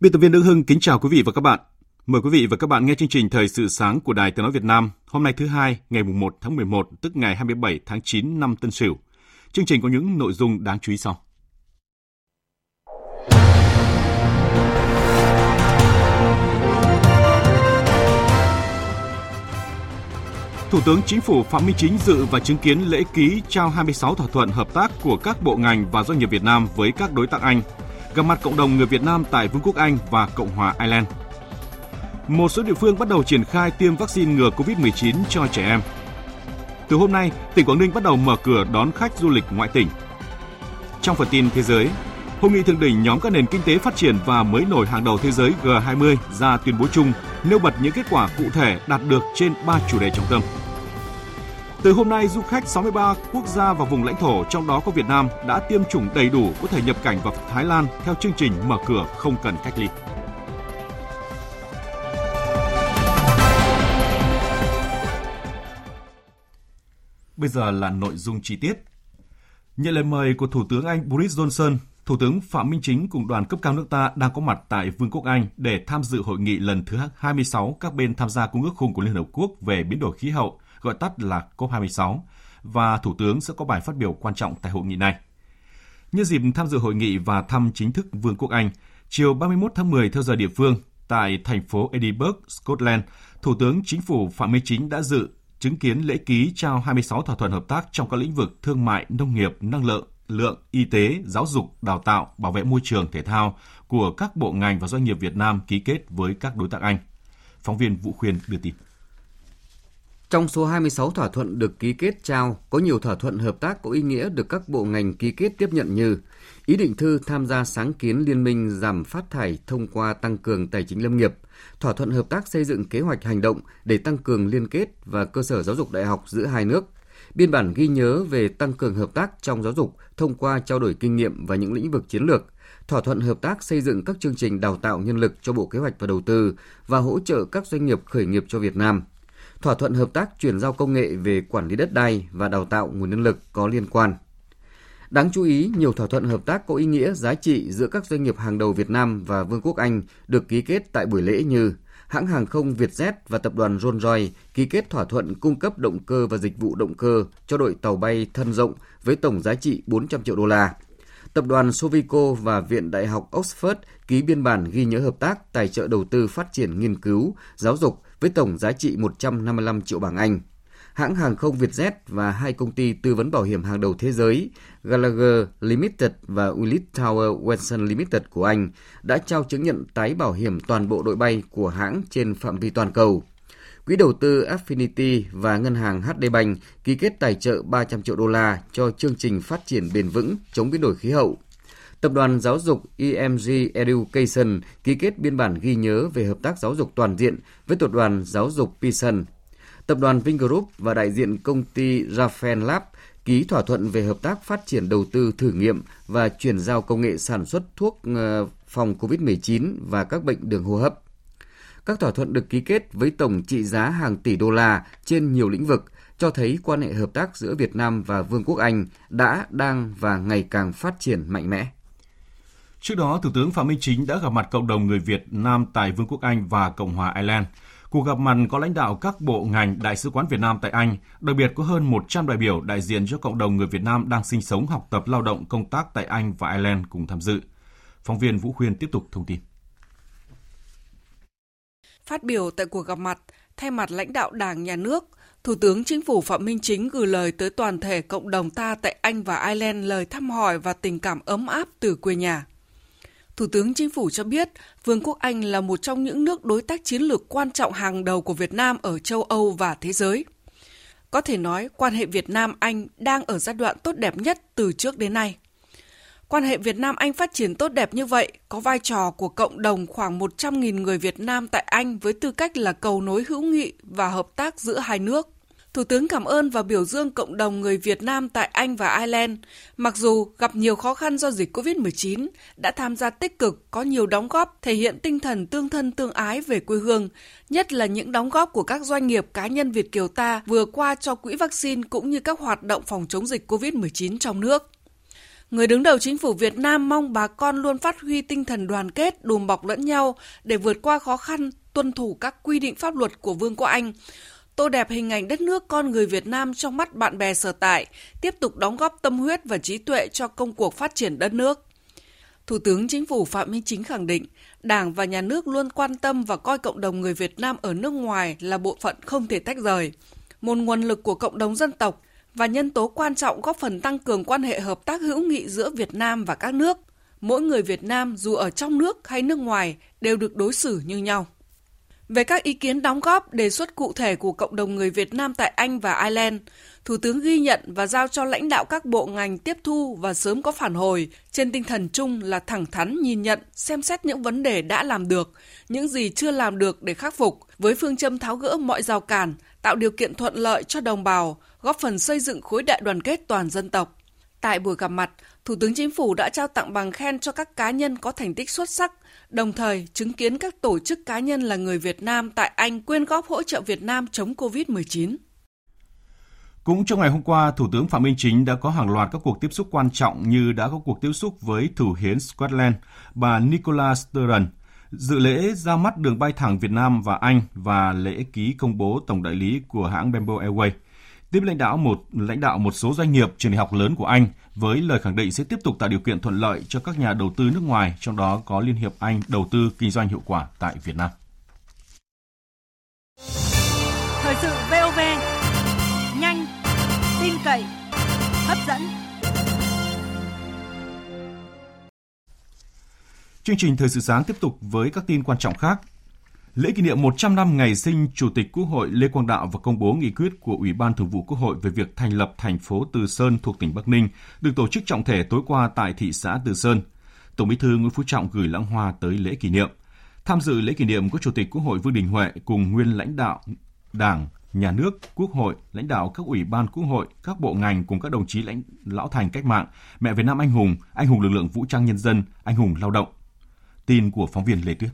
Biên tập viên Đức Hưng kính chào quý vị và các bạn. Mời quý vị và các bạn nghe chương trình Thời sự sáng của Đài Tiếng Nói Việt Nam hôm nay thứ hai ngày 1 tháng 11 tức ngày 27 tháng 9 năm Tân Sửu. Chương trình có những nội dung đáng chú ý sau. Thủ tướng Chính phủ Phạm Minh Chính dự và chứng kiến lễ ký trao 26 thỏa thuận hợp tác của các bộ ngành và doanh nghiệp Việt Nam với các đối tác Anh, gặp mặt cộng đồng người Việt Nam tại Vương quốc Anh và Cộng hòa Ireland. Một số địa phương bắt đầu triển khai tiêm vaccine ngừa COVID-19 cho trẻ em. Từ hôm nay, tỉnh Quảng Ninh bắt đầu mở cửa đón khách du lịch ngoại tỉnh. Trong phần tin thế giới, Hội nghị thượng đỉnh nhóm các nền kinh tế phát triển và mới nổi hàng đầu thế giới G20 ra tuyên bố chung nêu bật những kết quả cụ thể đạt được trên 3 chủ đề trọng tâm. Từ hôm nay, du khách 63 quốc gia và vùng lãnh thổ, trong đó có Việt Nam, đã tiêm chủng đầy đủ có thể nhập cảnh vào Thái Lan theo chương trình mở cửa không cần cách ly. Bây giờ là nội dung chi tiết. Nhận lời mời của Thủ tướng Anh Boris Johnson, Thủ tướng Phạm Minh Chính cùng đoàn cấp cao nước ta đang có mặt tại Vương quốc Anh để tham dự hội nghị lần thứ 26 các bên tham gia Công ước khung của Liên Hợp Quốc về biến đổi khí hậu, gọi tắt là COP26, và Thủ tướng sẽ có bài phát biểu quan trọng tại hội nghị này. Nhân dịp tham dự hội nghị và thăm chính thức Vương quốc Anh, chiều 31 tháng 10 theo giờ địa phương, tại thành phố Edinburgh, Scotland, Thủ tướng Chính phủ Phạm Minh Chính đã dự chứng kiến lễ ký trao 26 thỏa thuận hợp tác trong các lĩnh vực thương mại, nông nghiệp, năng lượng, lượng, y tế, giáo dục, đào tạo, bảo vệ môi trường, thể thao của các bộ ngành và doanh nghiệp Việt Nam ký kết với các đối tác Anh. Phóng viên Vũ Khuyên đưa tin. Trong số 26 thỏa thuận được ký kết trao, có nhiều thỏa thuận hợp tác có ý nghĩa được các bộ ngành ký kết tiếp nhận như ý định thư tham gia sáng kiến liên minh giảm phát thải thông qua tăng cường tài chính lâm nghiệp, thỏa thuận hợp tác xây dựng kế hoạch hành động để tăng cường liên kết và cơ sở giáo dục đại học giữa hai nước, biên bản ghi nhớ về tăng cường hợp tác trong giáo dục thông qua trao đổi kinh nghiệm và những lĩnh vực chiến lược, thỏa thuận hợp tác xây dựng các chương trình đào tạo nhân lực cho Bộ Kế hoạch và Đầu tư và hỗ trợ các doanh nghiệp khởi nghiệp cho Việt Nam – thỏa thuận hợp tác chuyển giao công nghệ về quản lý đất đai và đào tạo nguồn nhân lực có liên quan. Đáng chú ý, nhiều thỏa thuận hợp tác có ý nghĩa giá trị giữa các doanh nghiệp hàng đầu Việt Nam và Vương quốc Anh được ký kết tại buổi lễ như hãng hàng không Vietjet và tập đoàn Rolls-Royce ký kết thỏa thuận cung cấp động cơ và dịch vụ động cơ cho đội tàu bay thân rộng với tổng giá trị 400 triệu đô la. Tập đoàn Sovico và Viện Đại học Oxford ký biên bản ghi nhớ hợp tác tài trợ đầu tư phát triển nghiên cứu, giáo dục với tổng giá trị 155 triệu bảng Anh. Hãng hàng không Vietjet và hai công ty tư vấn bảo hiểm hàng đầu thế giới Gallagher Limited và Willis Tower Watson Limited của Anh đã trao chứng nhận tái bảo hiểm toàn bộ đội bay của hãng trên phạm vi toàn cầu. Quỹ đầu tư Affinity và ngân hàng HD Bank ký kết tài trợ 300 triệu đô la cho chương trình phát triển bền vững chống biến đổi khí hậu Tập đoàn giáo dục EMG Education ký kết biên bản ghi nhớ về hợp tác giáo dục toàn diện với tập đoàn giáo dục Pearson. Tập đoàn Vingroup và đại diện công ty Rafael Lab ký thỏa thuận về hợp tác phát triển đầu tư thử nghiệm và chuyển giao công nghệ sản xuất thuốc ờ, phòng COVID-19 và các bệnh đường hô hấp. Các thỏa thuận được ký kết với tổng trị giá hàng tỷ đô la trên nhiều lĩnh vực, cho thấy quan hệ hợp tác giữa Việt Nam và Vương quốc Anh đã, đang và ngày càng phát triển mạnh mẽ. Trước đó, Thủ tướng Phạm Minh Chính đã gặp mặt cộng đồng người Việt Nam tại Vương quốc Anh và Cộng hòa Ireland. Cuộc gặp mặt có lãnh đạo các bộ ngành Đại sứ quán Việt Nam tại Anh, đặc biệt có hơn 100 đại biểu đại diện cho cộng đồng người Việt Nam đang sinh sống, học tập, lao động, công tác tại Anh và Ireland cùng tham dự. Phóng viên Vũ Khuyên tiếp tục thông tin. Phát biểu tại cuộc gặp mặt, thay mặt lãnh đạo Đảng, Nhà nước, Thủ tướng Chính phủ Phạm Minh Chính gửi lời tới toàn thể cộng đồng ta tại Anh và Ireland lời thăm hỏi và tình cảm ấm áp từ quê nhà. Thủ tướng Chính phủ cho biết, Vương quốc Anh là một trong những nước đối tác chiến lược quan trọng hàng đầu của Việt Nam ở châu Âu và thế giới. Có thể nói, quan hệ Việt Nam-Anh đang ở giai đoạn tốt đẹp nhất từ trước đến nay. Quan hệ Việt Nam-Anh phát triển tốt đẹp như vậy có vai trò của cộng đồng khoảng 100.000 người Việt Nam tại Anh với tư cách là cầu nối hữu nghị và hợp tác giữa hai nước. Thủ tướng cảm ơn và biểu dương cộng đồng người Việt Nam tại Anh và Ireland, mặc dù gặp nhiều khó khăn do dịch COVID-19, đã tham gia tích cực, có nhiều đóng góp thể hiện tinh thần tương thân tương ái về quê hương, nhất là những đóng góp của các doanh nghiệp cá nhân Việt Kiều ta vừa qua cho quỹ vaccine cũng như các hoạt động phòng chống dịch COVID-19 trong nước. Người đứng đầu chính phủ Việt Nam mong bà con luôn phát huy tinh thần đoàn kết, đùm bọc lẫn nhau để vượt qua khó khăn, tuân thủ các quy định pháp luật của Vương quốc Anh, tô đẹp hình ảnh đất nước con người Việt Nam trong mắt bạn bè sở tại, tiếp tục đóng góp tâm huyết và trí tuệ cho công cuộc phát triển đất nước. Thủ tướng Chính phủ Phạm Minh Chính khẳng định, Đảng và Nhà nước luôn quan tâm và coi cộng đồng người Việt Nam ở nước ngoài là bộ phận không thể tách rời, một nguồn lực của cộng đồng dân tộc và nhân tố quan trọng góp phần tăng cường quan hệ hợp tác hữu nghị giữa Việt Nam và các nước. Mỗi người Việt Nam dù ở trong nước hay nước ngoài đều được đối xử như nhau. Về các ý kiến đóng góp đề xuất cụ thể của cộng đồng người Việt Nam tại Anh và Ireland, Thủ tướng ghi nhận và giao cho lãnh đạo các bộ ngành tiếp thu và sớm có phản hồi trên tinh thần chung là thẳng thắn nhìn nhận, xem xét những vấn đề đã làm được, những gì chưa làm được để khắc phục với phương châm tháo gỡ mọi rào cản, tạo điều kiện thuận lợi cho đồng bào, góp phần xây dựng khối đại đoàn kết toàn dân tộc. Tại buổi gặp mặt, Thủ tướng Chính phủ đã trao tặng bằng khen cho các cá nhân có thành tích xuất sắc, đồng thời chứng kiến các tổ chức cá nhân là người Việt Nam tại Anh quyên góp hỗ trợ Việt Nam chống COVID-19. Cũng trong ngày hôm qua, Thủ tướng Phạm Minh Chính đã có hàng loạt các cuộc tiếp xúc quan trọng như đã có cuộc tiếp xúc với Thủ hiến Scotland, bà Nicola Sturgeon, dự lễ ra mắt đường bay thẳng Việt Nam và Anh và lễ ký công bố tổng đại lý của hãng Bamboo Airways tiếp lãnh đạo một lãnh đạo một số doanh nghiệp trường đại học lớn của Anh với lời khẳng định sẽ tiếp tục tạo điều kiện thuận lợi cho các nhà đầu tư nước ngoài, trong đó có Liên hiệp Anh đầu tư kinh doanh hiệu quả tại Việt Nam. Thời sự VOV nhanh, tin cậy, hấp dẫn. Chương trình Thời sự sáng tiếp tục với các tin quan trọng khác. Lễ kỷ niệm 100 năm ngày sinh Chủ tịch Quốc hội Lê Quang Đạo và công bố nghị quyết của Ủy ban Thường vụ Quốc hội về việc thành lập thành phố Từ Sơn thuộc tỉnh Bắc Ninh được tổ chức trọng thể tối qua tại thị xã Từ Sơn. Tổng Bí thư Nguyễn Phú Trọng gửi lãng hoa tới lễ kỷ niệm. Tham dự lễ kỷ niệm có Chủ tịch Quốc hội Vương Đình Huệ cùng nguyên lãnh đạo Đảng, Nhà nước, Quốc hội, lãnh đạo các ủy ban Quốc hội, các bộ ngành cùng các đồng chí lãnh lão thành cách mạng, mẹ Việt Nam anh hùng, anh hùng lực lượng vũ trang nhân dân, anh hùng lao động. Tin của phóng viên Lê Tuyết.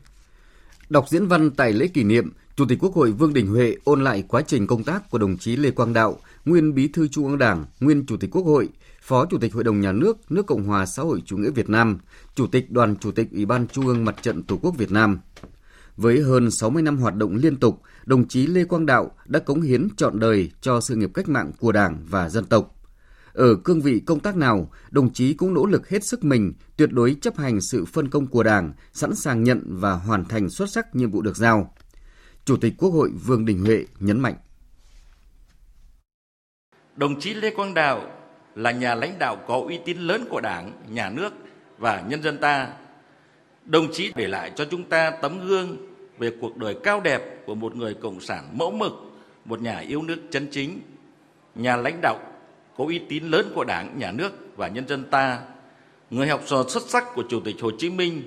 Đọc diễn văn tại lễ kỷ niệm, Chủ tịch Quốc hội Vương Đình Huệ ôn lại quá trình công tác của đồng chí Lê Quang Đạo, nguyên Bí thư Trung ương Đảng, nguyên Chủ tịch Quốc hội, Phó Chủ tịch Hội đồng Nhà nước nước Cộng hòa xã hội chủ nghĩa Việt Nam, Chủ tịch Đoàn Chủ tịch Ủy ban Trung ương Mặt trận Tổ quốc Việt Nam. Với hơn 60 năm hoạt động liên tục, đồng chí Lê Quang Đạo đã cống hiến trọn đời cho sự nghiệp cách mạng của Đảng và dân tộc. Ở cương vị công tác nào, đồng chí cũng nỗ lực hết sức mình, tuyệt đối chấp hành sự phân công của Đảng, sẵn sàng nhận và hoàn thành xuất sắc nhiệm vụ được giao. Chủ tịch Quốc hội Vương Đình Huệ nhấn mạnh. Đồng chí Lê Quang Đạo là nhà lãnh đạo có uy tín lớn của Đảng, nhà nước và nhân dân ta. Đồng chí để lại cho chúng ta tấm gương về cuộc đời cao đẹp của một người cộng sản mẫu mực, một nhà yêu nước chân chính, nhà lãnh đạo có uy tín lớn của Đảng, Nhà nước và nhân dân ta, người học trò xuất sắc của Chủ tịch Hồ Chí Minh.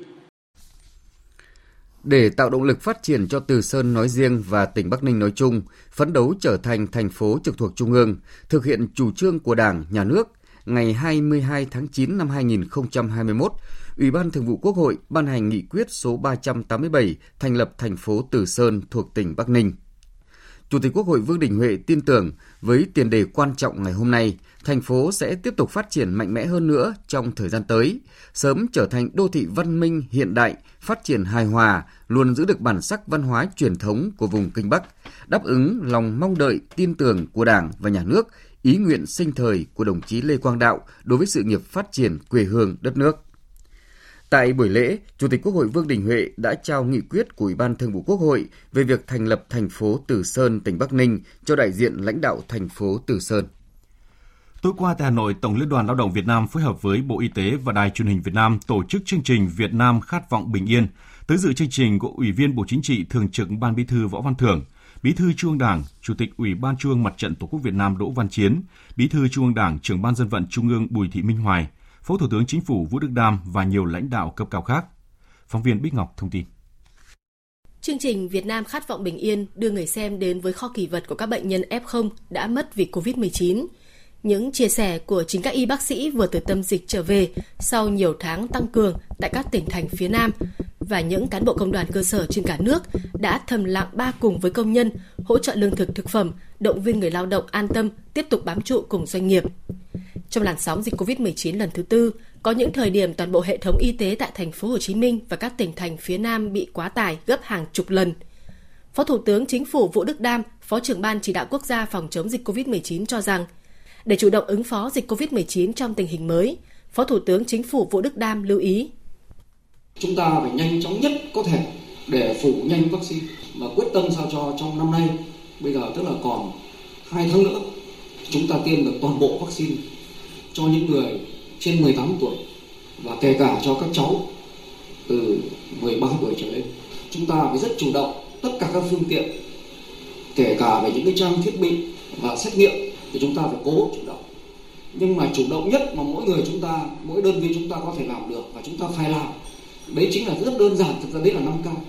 Để tạo động lực phát triển cho Từ Sơn nói riêng và tỉnh Bắc Ninh nói chung, phấn đấu trở thành thành phố trực thuộc Trung ương, thực hiện chủ trương của Đảng, Nhà nước, ngày 22 tháng 9 năm 2021, Ủy ban Thường vụ Quốc hội ban hành nghị quyết số 387 thành lập thành phố Từ Sơn thuộc tỉnh Bắc Ninh. Chủ tịch Quốc hội Vương Đình Huệ tin tưởng với tiền đề quan trọng ngày hôm nay, thành phố sẽ tiếp tục phát triển mạnh mẽ hơn nữa trong thời gian tới, sớm trở thành đô thị văn minh hiện đại, phát triển hài hòa, luôn giữ được bản sắc văn hóa truyền thống của vùng Kinh Bắc, đáp ứng lòng mong đợi, tin tưởng của Đảng và Nhà nước, ý nguyện sinh thời của đồng chí Lê Quang Đạo đối với sự nghiệp phát triển quê hương đất nước. Tại buổi lễ, Chủ tịch Quốc hội Vương Đình Huệ đã trao nghị quyết của Ủy ban Thường vụ Quốc hội về việc thành lập thành phố Từ Sơn, tỉnh Bắc Ninh cho đại diện lãnh đạo thành phố Từ Sơn. Tối qua tại Hà Nội, Tổng Liên đoàn Lao động Việt Nam phối hợp với Bộ Y tế và Đài truyền hình Việt Nam tổ chức chương trình Việt Nam khát vọng bình yên. Tới dự chương trình có Ủy viên Bộ Chính trị Thường trực Ban Bí thư Võ Văn Thưởng, Bí thư Trung ương Đảng, Chủ tịch Ủy ban Trung ương Mặt trận Tổ quốc Việt Nam Đỗ Văn Chiến, Bí thư Trung ương Đảng, Trưởng ban Dân vận Trung ương Bùi Thị Minh Hoài, Phó Thủ tướng Chính phủ Vũ Đức Đam và nhiều lãnh đạo cấp cao khác. Phóng viên Bích Ngọc thông tin. Chương trình Việt Nam khát vọng bình yên đưa người xem đến với kho kỷ vật của các bệnh nhân F0 đã mất vì Covid-19. Những chia sẻ của chính các y bác sĩ vừa từ tâm dịch trở về sau nhiều tháng tăng cường tại các tỉnh thành phía Nam và những cán bộ công đoàn cơ sở trên cả nước đã thầm lặng ba cùng với công nhân hỗ trợ lương thực thực phẩm, động viên người lao động an tâm tiếp tục bám trụ cùng doanh nghiệp. Trong làn sóng dịch Covid-19 lần thứ tư, có những thời điểm toàn bộ hệ thống y tế tại thành phố Hồ Chí Minh và các tỉnh thành phía Nam bị quá tải gấp hàng chục lần. Phó Thủ tướng Chính phủ Vũ Đức Đam, Phó trưởng ban chỉ đạo quốc gia phòng chống dịch Covid-19 cho rằng, để chủ động ứng phó dịch Covid-19 trong tình hình mới, Phó Thủ tướng Chính phủ Vũ Đức Đam lưu ý. Chúng ta phải nhanh chóng nhất có thể để phủ nhanh vaccine và quyết tâm sao cho trong năm nay, bây giờ tức là còn hai tháng nữa, chúng ta tiêm được toàn bộ vaccine cho những người trên 18 tuổi và kể cả cho các cháu từ 13 tuổi trở lên. Chúng ta phải rất chủ động tất cả các phương tiện kể cả về những cái trang thiết bị và xét nghiệm thì chúng ta phải cố chủ động. Nhưng mà chủ động nhất mà mỗi người chúng ta, mỗi đơn vị chúng ta có thể làm được và chúng ta phải làm. Đấy chính là rất đơn giản, thực ra đấy là năm cao.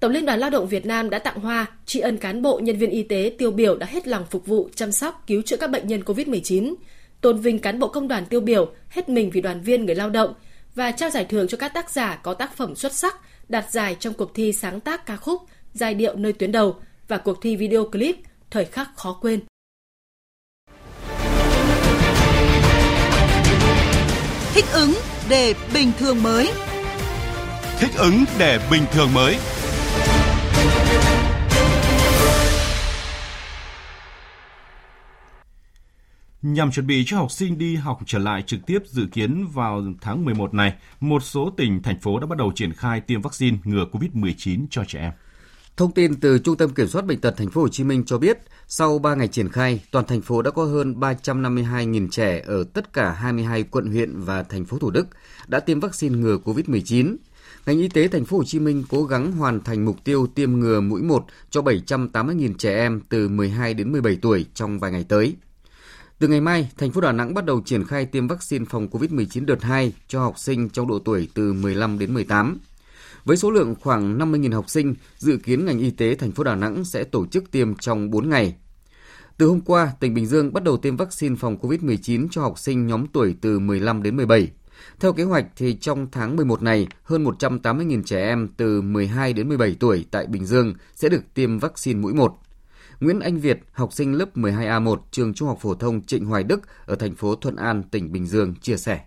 Tổng Liên đoàn Lao động Việt Nam đã tặng hoa tri ân cán bộ nhân viên y tế tiêu biểu đã hết lòng phục vụ, chăm sóc, cứu chữa các bệnh nhân COVID-19 tôn vinh cán bộ công đoàn tiêu biểu hết mình vì đoàn viên người lao động và trao giải thưởng cho các tác giả có tác phẩm xuất sắc đạt giải trong cuộc thi sáng tác ca khúc giai điệu nơi tuyến đầu và cuộc thi video clip thời khắc khó quên. Thích ứng để bình thường mới. Thích ứng để bình thường mới. Nhằm chuẩn bị cho học sinh đi học trở lại trực tiếp dự kiến vào tháng 11 này, một số tỉnh, thành phố đã bắt đầu triển khai tiêm vaccine ngừa COVID-19 cho trẻ em. Thông tin từ Trung tâm Kiểm soát Bệnh tật Thành phố Hồ Chí Minh cho biết, sau 3 ngày triển khai, toàn thành phố đã có hơn 352.000 trẻ ở tất cả 22 quận huyện và thành phố Thủ Đức đã tiêm vaccine ngừa COVID-19. Ngành y tế Thành phố Hồ Chí Minh cố gắng hoàn thành mục tiêu tiêm ngừa mũi 1 cho 780.000 trẻ em từ 12 đến 17 tuổi trong vài ngày tới. Từ ngày mai, thành phố Đà Nẵng bắt đầu triển khai tiêm vaccine phòng COVID-19 đợt 2 cho học sinh trong độ tuổi từ 15 đến 18. Với số lượng khoảng 50.000 học sinh, dự kiến ngành y tế thành phố Đà Nẵng sẽ tổ chức tiêm trong 4 ngày. Từ hôm qua, tỉnh Bình Dương bắt đầu tiêm vaccine phòng COVID-19 cho học sinh nhóm tuổi từ 15 đến 17. Theo kế hoạch thì trong tháng 11 này, hơn 180.000 trẻ em từ 12 đến 17 tuổi tại Bình Dương sẽ được tiêm vaccine mũi 1. Nguyễn Anh Việt, học sinh lớp 12A1 trường Trung học phổ thông Trịnh Hoài Đức ở thành phố Thuận An, tỉnh Bình Dương chia sẻ.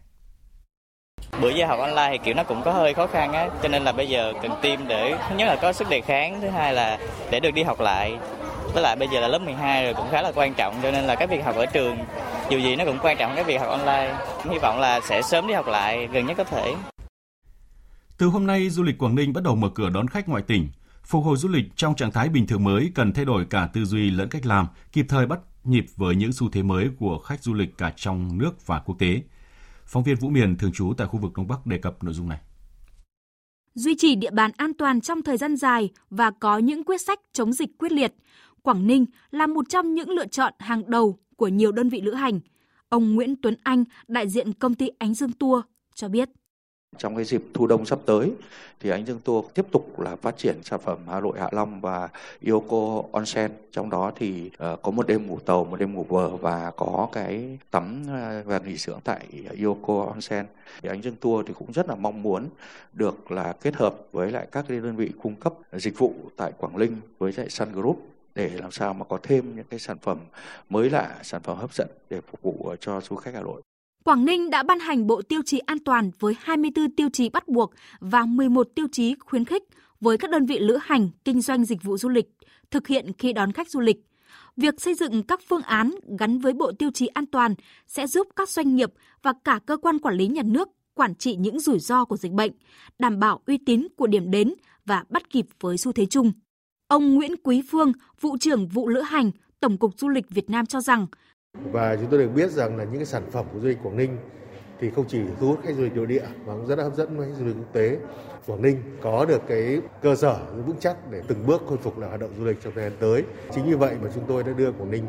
Bữa giờ học online thì kiểu nó cũng có hơi khó khăn á, cho nên là bây giờ cần tiêm để thứ nhất là có sức đề kháng, thứ hai là để được đi học lại. Với lại bây giờ là lớp 12 rồi cũng khá là quan trọng cho nên là cái việc học ở trường dù gì nó cũng quan trọng cái việc học online. Hy vọng là sẽ sớm đi học lại gần nhất có thể. Từ hôm nay, du lịch Quảng Ninh bắt đầu mở cửa đón khách ngoại tỉnh. Phục hồi du lịch trong trạng thái bình thường mới cần thay đổi cả tư duy lẫn cách làm, kịp thời bắt nhịp với những xu thế mới của khách du lịch cả trong nước và quốc tế. Phóng viên Vũ Miền thường trú tại khu vực Đông Bắc đề cập nội dung này. Duy trì địa bàn an toàn trong thời gian dài và có những quyết sách chống dịch quyết liệt, Quảng Ninh là một trong những lựa chọn hàng đầu của nhiều đơn vị lữ hành. Ông Nguyễn Tuấn Anh, đại diện công ty Ánh Dương Tour, cho biết. Trong cái dịp thu đông sắp tới thì anh Dương Tour tiếp tục là phát triển sản phẩm Hà Nội Hạ Long và Yoko Onsen. Trong đó thì ờ, có một đêm ngủ tàu, một đêm ngủ bờ và có cái tắm ờ, và nghỉ dưỡng tại Yoko Onsen. Thì anh Dương Tour thì cũng rất là mong muốn được là kết hợp với lại các cái đơn vị cung cấp dịch vụ tại Quảng Ninh với lại Sun Group để làm sao mà có thêm những cái sản phẩm mới lạ, sản phẩm hấp dẫn để phục vụ ờ, cho du khách Hà Nội. Quảng Ninh đã ban hành bộ tiêu chí an toàn với 24 tiêu chí bắt buộc và 11 tiêu chí khuyến khích với các đơn vị lữ hành kinh doanh dịch vụ du lịch thực hiện khi đón khách du lịch. Việc xây dựng các phương án gắn với bộ tiêu chí an toàn sẽ giúp các doanh nghiệp và cả cơ quan quản lý nhà nước quản trị những rủi ro của dịch bệnh, đảm bảo uy tín của điểm đến và bắt kịp với xu thế chung. Ông Nguyễn Quý Phương, vụ trưởng vụ lữ hành, Tổng cục Du lịch Việt Nam cho rằng và chúng tôi được biết rằng là những cái sản phẩm của du lịch Quảng Ninh thì không chỉ thu hút khách du lịch nội địa mà cũng rất là hấp dẫn với khách du lịch quốc tế. Quảng Ninh có được cái cơ sở vững chắc để từng bước khôi phục lại hoạt động du lịch trong thời gian tới. Chính vì vậy mà chúng tôi đã đưa Quảng Ninh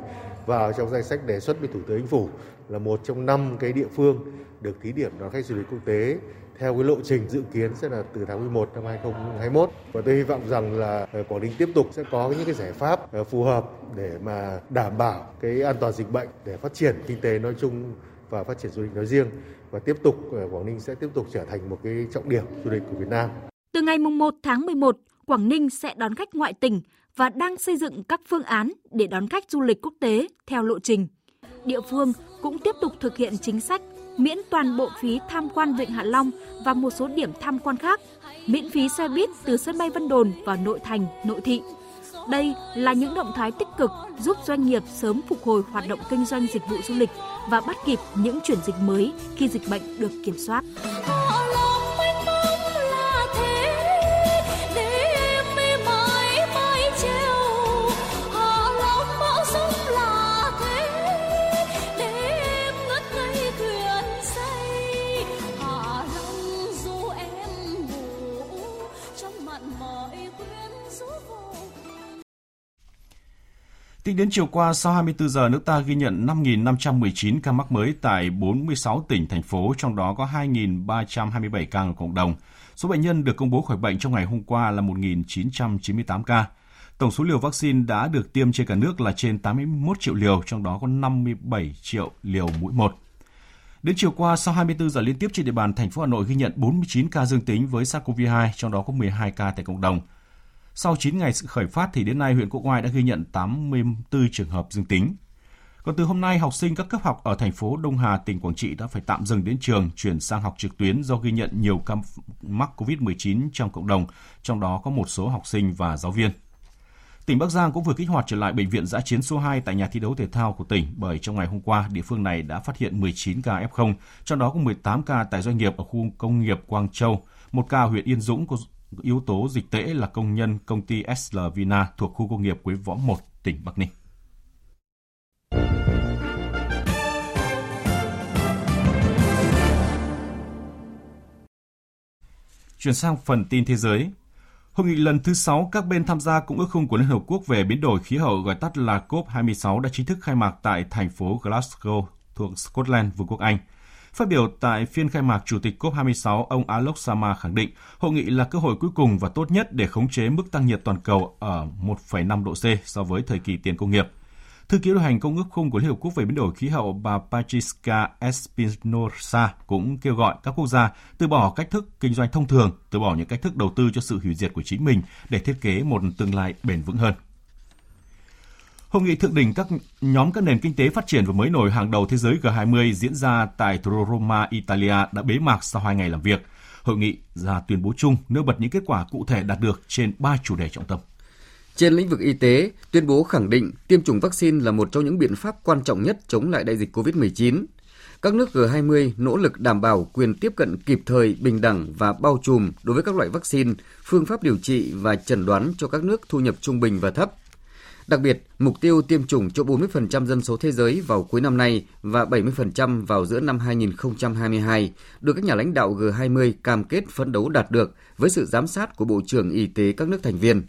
vào trong danh sách đề xuất với Thủ tướng Chính phủ là một trong năm cái địa phương được thí điểm đón khách du lịch quốc tế theo cái lộ trình dự kiến sẽ là từ tháng 11 năm 2021 và tôi hy vọng rằng là ờ, Quảng Ninh tiếp tục sẽ có những cái giải pháp ờ, phù hợp để mà đảm bảo cái an toàn dịch bệnh để phát triển kinh tế nói chung và phát triển du lịch nói riêng và tiếp tục ờ, Quảng Ninh sẽ tiếp tục trở thành một cái trọng điểm du lịch của Việt Nam. Từ ngày 1 tháng 11, Quảng Ninh sẽ đón khách ngoại tỉnh và đang xây dựng các phương án để đón khách du lịch quốc tế theo lộ trình. Địa phương cũng tiếp tục thực hiện chính sách miễn toàn bộ phí tham quan Vịnh Hạ Long và một số điểm tham quan khác, miễn phí xe buýt từ sân bay Vân Đồn vào nội thành, nội thị. Đây là những động thái tích cực giúp doanh nghiệp sớm phục hồi hoạt động kinh doanh dịch vụ du lịch và bắt kịp những chuyển dịch mới khi dịch bệnh được kiểm soát. Tính đến chiều qua, sau 24 giờ, nước ta ghi nhận 5.519 ca mắc mới tại 46 tỉnh, thành phố, trong đó có 2.327 ca ở cộng đồng. Số bệnh nhân được công bố khỏi bệnh trong ngày hôm qua là 1.998 ca. Tổng số liều vaccine đã được tiêm trên cả nước là trên 81 triệu liều, trong đó có 57 triệu liều mũi 1. Đến chiều qua, sau 24 giờ liên tiếp trên địa bàn thành phố Hà Nội ghi nhận 49 ca dương tính với SARS-CoV-2, trong đó có 12 ca tại cộng đồng. Sau 9 ngày sự khởi phát thì đến nay huyện Quốc Oai đã ghi nhận 84 trường hợp dương tính. Còn từ hôm nay, học sinh các cấp học ở thành phố Đông Hà, tỉnh Quảng Trị đã phải tạm dừng đến trường, chuyển sang học trực tuyến do ghi nhận nhiều ca mắc COVID-19 trong cộng đồng, trong đó có một số học sinh và giáo viên. Tỉnh Bắc Giang cũng vừa kích hoạt trở lại bệnh viện giã chiến số 2 tại nhà thi đấu thể thao của tỉnh bởi trong ngày hôm qua, địa phương này đã phát hiện 19 ca F0, trong đó có 18 ca tại doanh nghiệp ở khu công nghiệp Quang Châu, một ca huyện Yên Dũng yếu tố dịch tễ là công nhân công ty SL Vina thuộc khu công nghiệp Quế Võ 1, tỉnh Bắc Ninh. Chuyển sang phần tin thế giới. Hội nghị lần thứ 6 các bên tham gia Công ước khung của Liên Hợp Quốc về biến đổi khí hậu gọi tắt là COP26 đã chính thức khai mạc tại thành phố Glasgow thuộc Scotland, Vương quốc Anh – Phát biểu tại phiên khai mạc, Chủ tịch COP26 ông Alok Sama khẳng định hội nghị là cơ hội cuối cùng và tốt nhất để khống chế mức tăng nhiệt toàn cầu ở 1,5 độ C so với thời kỳ tiền công nghiệp. Thư ký điều hành Công ước khung của Liên Hợp Quốc về biến đổi khí hậu bà Patricia Espinosa cũng kêu gọi các quốc gia từ bỏ cách thức kinh doanh thông thường, từ bỏ những cách thức đầu tư cho sự hủy diệt của chính mình để thiết kế một tương lai bền vững hơn. Hội nghị thượng đỉnh các nhóm các nền kinh tế phát triển và mới nổi hàng đầu thế giới G20 diễn ra tại thủ đô Roma, Italia đã bế mạc sau hai ngày làm việc. Hội nghị ra tuyên bố chung nêu bật những kết quả cụ thể đạt được trên ba chủ đề trọng tâm. Trên lĩnh vực y tế, tuyên bố khẳng định tiêm chủng vaccine là một trong những biện pháp quan trọng nhất chống lại đại dịch COVID-19. Các nước G20 nỗ lực đảm bảo quyền tiếp cận kịp thời, bình đẳng và bao trùm đối với các loại vaccine, phương pháp điều trị và chẩn đoán cho các nước thu nhập trung bình và thấp – Đặc biệt, mục tiêu tiêm chủng cho 40% dân số thế giới vào cuối năm nay và 70% vào giữa năm 2022 được các nhà lãnh đạo G20 cam kết phấn đấu đạt được với sự giám sát của Bộ trưởng Y tế các nước thành viên.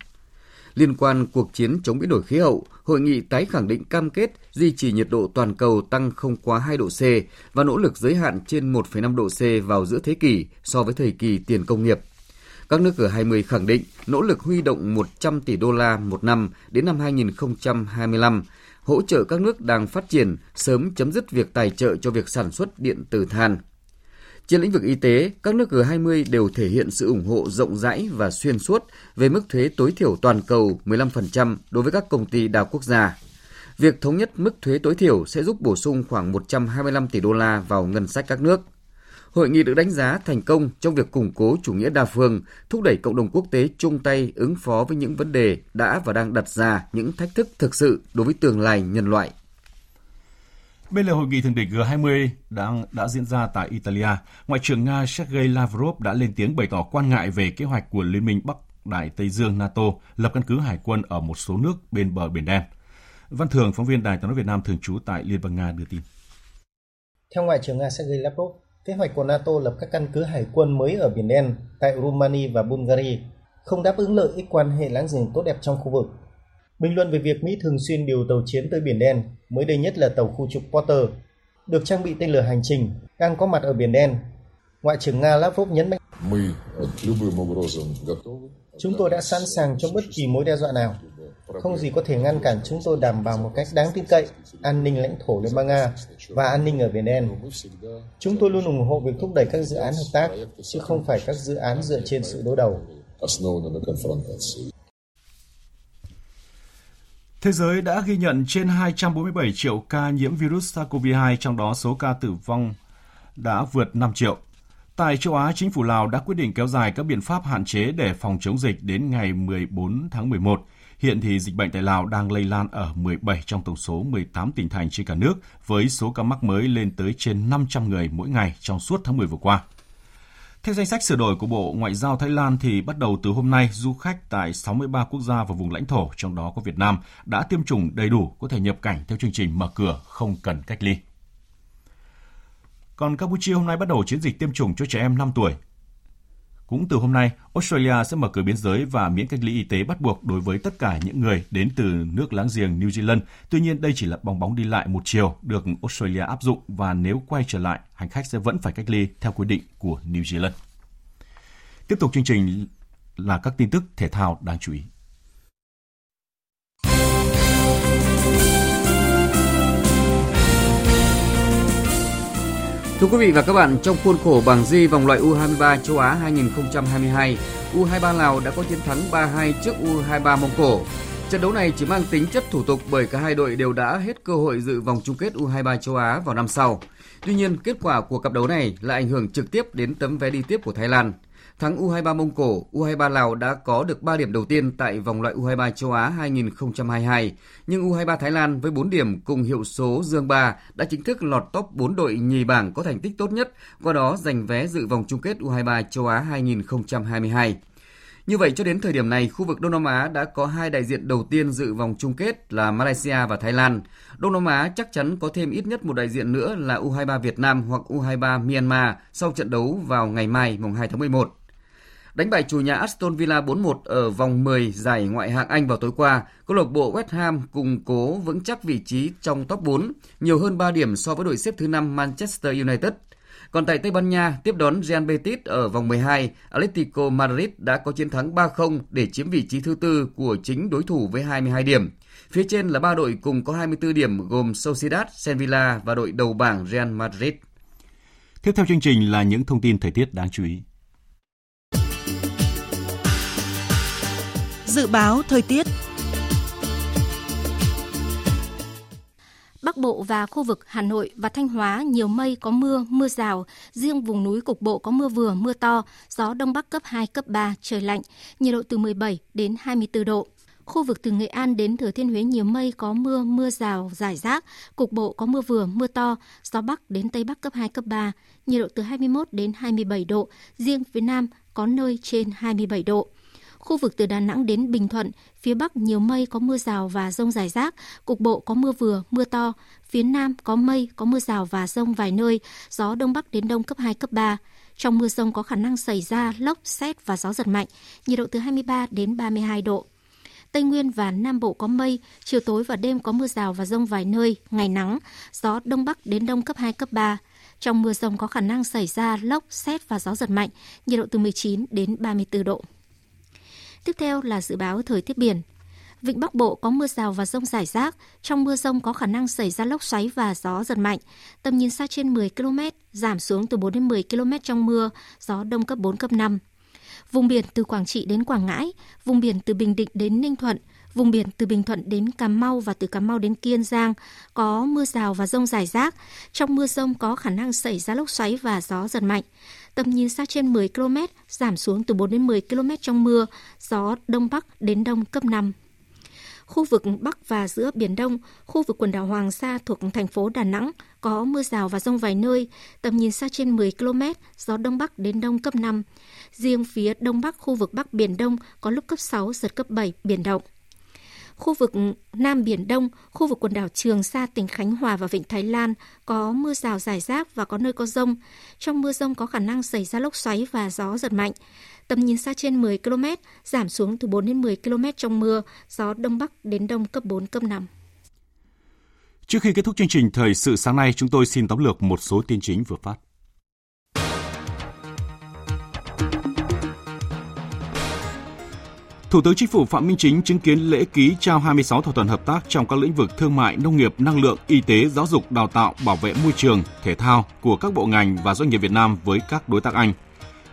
Liên quan cuộc chiến chống biến đổi khí hậu, hội nghị tái khẳng định cam kết duy trì nhiệt độ toàn cầu tăng không quá 2 độ C và nỗ lực giới hạn trên 1,5 độ C vào giữa thế kỷ so với thời kỳ tiền công nghiệp – các nước G20 khẳng định nỗ lực huy động 100 tỷ đô la một năm đến năm 2025, hỗ trợ các nước đang phát triển sớm chấm dứt việc tài trợ cho việc sản xuất điện từ than. Trên lĩnh vực y tế, các nước G20 đều thể hiện sự ủng hộ rộng rãi và xuyên suốt về mức thuế tối thiểu toàn cầu 15% đối với các công ty đa quốc gia. Việc thống nhất mức thuế tối thiểu sẽ giúp bổ sung khoảng 125 tỷ đô la vào ngân sách các nước. Hội nghị được đánh giá thành công trong việc củng cố chủ nghĩa đa phương, thúc đẩy cộng đồng quốc tế chung tay ứng phó với những vấn đề đã và đang đặt ra những thách thức thực sự đối với tương lai nhân loại. Bên lề hội nghị thượng đỉnh G20 đang đã diễn ra tại Italia, Ngoại trưởng Nga Sergei Lavrov đã lên tiếng bày tỏ quan ngại về kế hoạch của Liên minh Bắc Đại Tây Dương NATO lập căn cứ hải quân ở một số nước bên bờ Biển Đen. Văn Thường, phóng viên Đài tiếng nói Việt Nam thường trú tại Liên bang Nga đưa tin. Theo Ngoại trưởng Nga Sergei Lavrov, kế hoạch của NATO lập các căn cứ hải quân mới ở Biển Đen tại Romania và Bulgaria không đáp ứng lợi ích quan hệ láng giềng tốt đẹp trong khu vực. Bình luận về việc Mỹ thường xuyên điều tàu chiến tới Biển Đen, mới đây nhất là tàu khu trục Porter, được trang bị tên lửa hành trình, đang có mặt ở Biển Đen. Ngoại trưởng Nga Lavrov nhấn mạnh Chúng tôi đã sẵn sàng cho bất kỳ mối đe dọa nào. Không gì có thể ngăn cản chúng tôi đảm bảo một cách đáng tin cậy an ninh lãnh thổ Liên bang Nga và an ninh ở Biển Đen. Chúng tôi luôn ủng hộ việc thúc đẩy các dự án hợp tác, chứ không phải các dự án dựa trên sự đối đầu. Thế giới đã ghi nhận trên 247 triệu ca nhiễm virus SARS-CoV-2, trong đó số ca tử vong đã vượt 5 triệu. Tại châu Á, chính phủ Lào đã quyết định kéo dài các biện pháp hạn chế để phòng chống dịch đến ngày 14 tháng 11. Hiện thì dịch bệnh tại Lào đang lây lan ở 17 trong tổng số 18 tỉnh thành trên cả nước, với số ca mắc mới lên tới trên 500 người mỗi ngày trong suốt tháng 10 vừa qua. Theo danh sách sửa đổi của Bộ Ngoại giao Thái Lan thì bắt đầu từ hôm nay, du khách tại 63 quốc gia và vùng lãnh thổ, trong đó có Việt Nam, đã tiêm chủng đầy đủ có thể nhập cảnh theo chương trình mở cửa không cần cách ly. Còn Campuchia hôm nay bắt đầu chiến dịch tiêm chủng cho trẻ em 5 tuổi. Cũng từ hôm nay, Australia sẽ mở cửa biên giới và miễn cách ly y tế bắt buộc đối với tất cả những người đến từ nước láng giềng New Zealand. Tuy nhiên, đây chỉ là bong bóng đi lại một chiều được Australia áp dụng và nếu quay trở lại, hành khách sẽ vẫn phải cách ly theo quy định của New Zealand. Tiếp tục chương trình là các tin tức thể thao đáng chú ý. Thưa quý vị và các bạn, trong khuôn khổ bảng G vòng loại U23 châu Á 2022, U23 Lào đã có chiến thắng 3-2 trước U23 Mông Cổ. Trận đấu này chỉ mang tính chất thủ tục bởi cả hai đội đều đã hết cơ hội dự vòng chung kết U23 châu Á vào năm sau. Tuy nhiên, kết quả của cặp đấu này lại ảnh hưởng trực tiếp đến tấm vé đi tiếp của Thái Lan. Thắng U23 Mông Cổ, U23 Lào đã có được 3 điểm đầu tiên tại vòng loại U23 châu Á 2022, nhưng U23 Thái Lan với 4 điểm cùng hiệu số Dương 3 đã chính thức lọt top 4 đội nhì bảng có thành tích tốt nhất, qua đó giành vé dự vòng chung kết U23 châu Á 2022. Như vậy cho đến thời điểm này, khu vực Đông Nam Á đã có hai đại diện đầu tiên dự vòng chung kết là Malaysia và Thái Lan. Đông Nam Á chắc chắn có thêm ít nhất một đại diện nữa là U23 Việt Nam hoặc U23 Myanmar sau trận đấu vào ngày mai mùng 2 tháng 11. Đánh bại chủ nhà Aston Villa 4-1 ở vòng 10 giải ngoại hạng Anh vào tối qua, câu lạc bộ West Ham củng cố vững chắc vị trí trong top 4, nhiều hơn 3 điểm so với đội xếp thứ 5 Manchester United. Còn tại Tây Ban Nha, tiếp đón Real Betis ở vòng 12, Atletico Madrid đã có chiến thắng 3-0 để chiếm vị trí thứ tư của chính đối thủ với 22 điểm. Phía trên là ba đội cùng có 24 điểm gồm Sociedad, Sevilla và đội đầu bảng Real Madrid. Tiếp theo chương trình là những thông tin thời tiết đáng chú ý. Dự báo thời tiết. Bắc Bộ và khu vực Hà Nội và Thanh Hóa nhiều mây có mưa, mưa rào, riêng vùng núi cục bộ có mưa vừa, mưa to, gió đông bắc cấp 2, cấp 3, trời lạnh, nhiệt độ từ 17 đến 24 độ. Khu vực từ Nghệ An đến Thừa Thiên Huế nhiều mây có mưa, mưa rào, rải rác, cục bộ có mưa vừa, mưa to, gió bắc đến tây bắc cấp 2, cấp 3, nhiệt độ từ 21 đến 27 độ, riêng phía Nam có nơi trên 27 độ. Khu vực từ Đà Nẵng đến Bình Thuận, phía Bắc nhiều mây có mưa rào và rông rải rác, cục bộ có mưa vừa, mưa to. Phía Nam có mây, có mưa rào và rông vài nơi, gió Đông Bắc đến Đông cấp 2, cấp 3. Trong mưa rông có khả năng xảy ra lốc, xét và gió giật mạnh, nhiệt độ từ 23 đến 32 độ. Tây Nguyên và Nam Bộ có mây, chiều tối và đêm có mưa rào và rông vài nơi, ngày nắng, gió Đông Bắc đến Đông cấp 2, cấp 3. Trong mưa rông có khả năng xảy ra lốc, xét và gió giật mạnh, nhiệt độ từ 19 đến 34 độ. Tiếp theo là dự báo thời tiết biển. Vịnh Bắc Bộ có mưa rào và rông rải rác. Trong mưa rông có khả năng xảy ra lốc xoáy và gió giật mạnh. Tầm nhìn xa trên 10 km, giảm xuống từ 4 đến 10 km trong mưa, gió đông cấp 4, cấp 5. Vùng biển từ Quảng Trị đến Quảng Ngãi, vùng biển từ Bình Định đến Ninh Thuận, vùng biển từ Bình Thuận đến Cà Mau và từ Cà Mau đến Kiên Giang có mưa rào và rông rải rác. Trong mưa rông có khả năng xảy ra lốc xoáy và gió giật mạnh tầm nhìn xa trên 10 km, giảm xuống từ 4 đến 10 km trong mưa, gió đông bắc đến đông cấp 5. Khu vực Bắc và giữa Biển Đông, khu vực quần đảo Hoàng Sa thuộc thành phố Đà Nẵng có mưa rào và rông vài nơi, tầm nhìn xa trên 10 km, gió Đông Bắc đến Đông cấp 5. Riêng phía Đông Bắc khu vực Bắc Biển Đông có lúc cấp 6, giật cấp 7, biển động. Khu vực Nam Biển Đông, khu vực quần đảo Trường Sa, tỉnh Khánh Hòa và Vịnh Thái Lan có mưa rào rải rác và có nơi có rông. Trong mưa rông có khả năng xảy ra lốc xoáy và gió giật mạnh. Tầm nhìn xa trên 10 km, giảm xuống từ 4 đến 10 km trong mưa, gió Đông Bắc đến Đông cấp 4, cấp 5. Trước khi kết thúc chương trình Thời sự sáng nay, chúng tôi xin tóm lược một số tin chính vừa phát. Thủ tướng Chính phủ Phạm Minh Chính chứng kiến lễ ký trao 26 thỏa thuận hợp tác trong các lĩnh vực thương mại, nông nghiệp, năng lượng, y tế, giáo dục, đào tạo, bảo vệ môi trường, thể thao của các bộ ngành và doanh nghiệp Việt Nam với các đối tác Anh.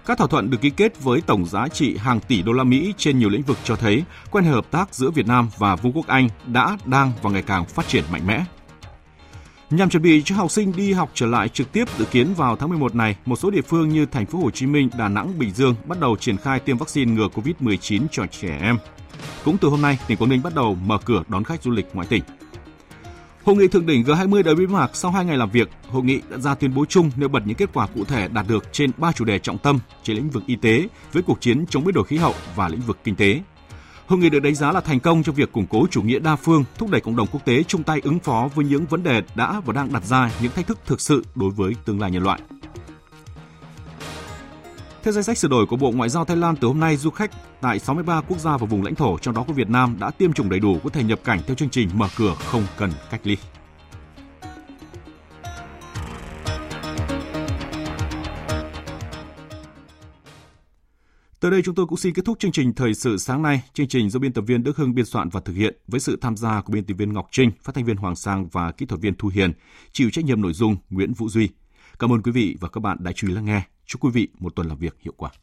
Các thỏa thuận được ký kết với tổng giá trị hàng tỷ đô la Mỹ trên nhiều lĩnh vực cho thấy quan hệ hợp tác giữa Việt Nam và Vương quốc Anh đã, đang và ngày càng phát triển mạnh mẽ. Nhằm chuẩn bị cho học sinh đi học trở lại trực tiếp dự kiến vào tháng 11 này, một số địa phương như thành phố Hồ Chí Minh, Đà Nẵng, Bình Dương bắt đầu triển khai tiêm vaccine ngừa Covid-19 cho trẻ em. Cũng từ hôm nay, tỉnh Quảng Ninh bắt đầu mở cửa đón khách du lịch ngoại tỉnh. Hội nghị thượng đỉnh G20 đã bế mạc sau 2 ngày làm việc. Hội nghị đã ra tuyên bố chung nêu bật những kết quả cụ thể đạt được trên 3 chủ đề trọng tâm trên lĩnh vực y tế, với cuộc chiến chống biến đổi khí hậu và lĩnh vực kinh tế. Hội nghị được đánh giá là thành công trong việc củng cố chủ nghĩa đa phương, thúc đẩy cộng đồng quốc tế chung tay ứng phó với những vấn đề đã và đang đặt ra những thách thức thực sự đối với tương lai nhân loại. Theo danh sách sửa đổi của Bộ Ngoại giao Thái Lan từ hôm nay, du khách tại 63 quốc gia và vùng lãnh thổ, trong đó có Việt Nam, đã tiêm chủng đầy đủ có thể nhập cảnh theo chương trình mở cửa không cần cách ly. Tới đây chúng tôi cũng xin kết thúc chương trình Thời sự sáng nay. Chương trình do biên tập viên Đức Hưng biên soạn và thực hiện với sự tham gia của biên tập viên Ngọc Trinh, phát thanh viên Hoàng Sang và kỹ thuật viên Thu Hiền, chịu trách nhiệm nội dung Nguyễn Vũ Duy. Cảm ơn quý vị và các bạn đã chú ý lắng nghe. Chúc quý vị một tuần làm việc hiệu quả.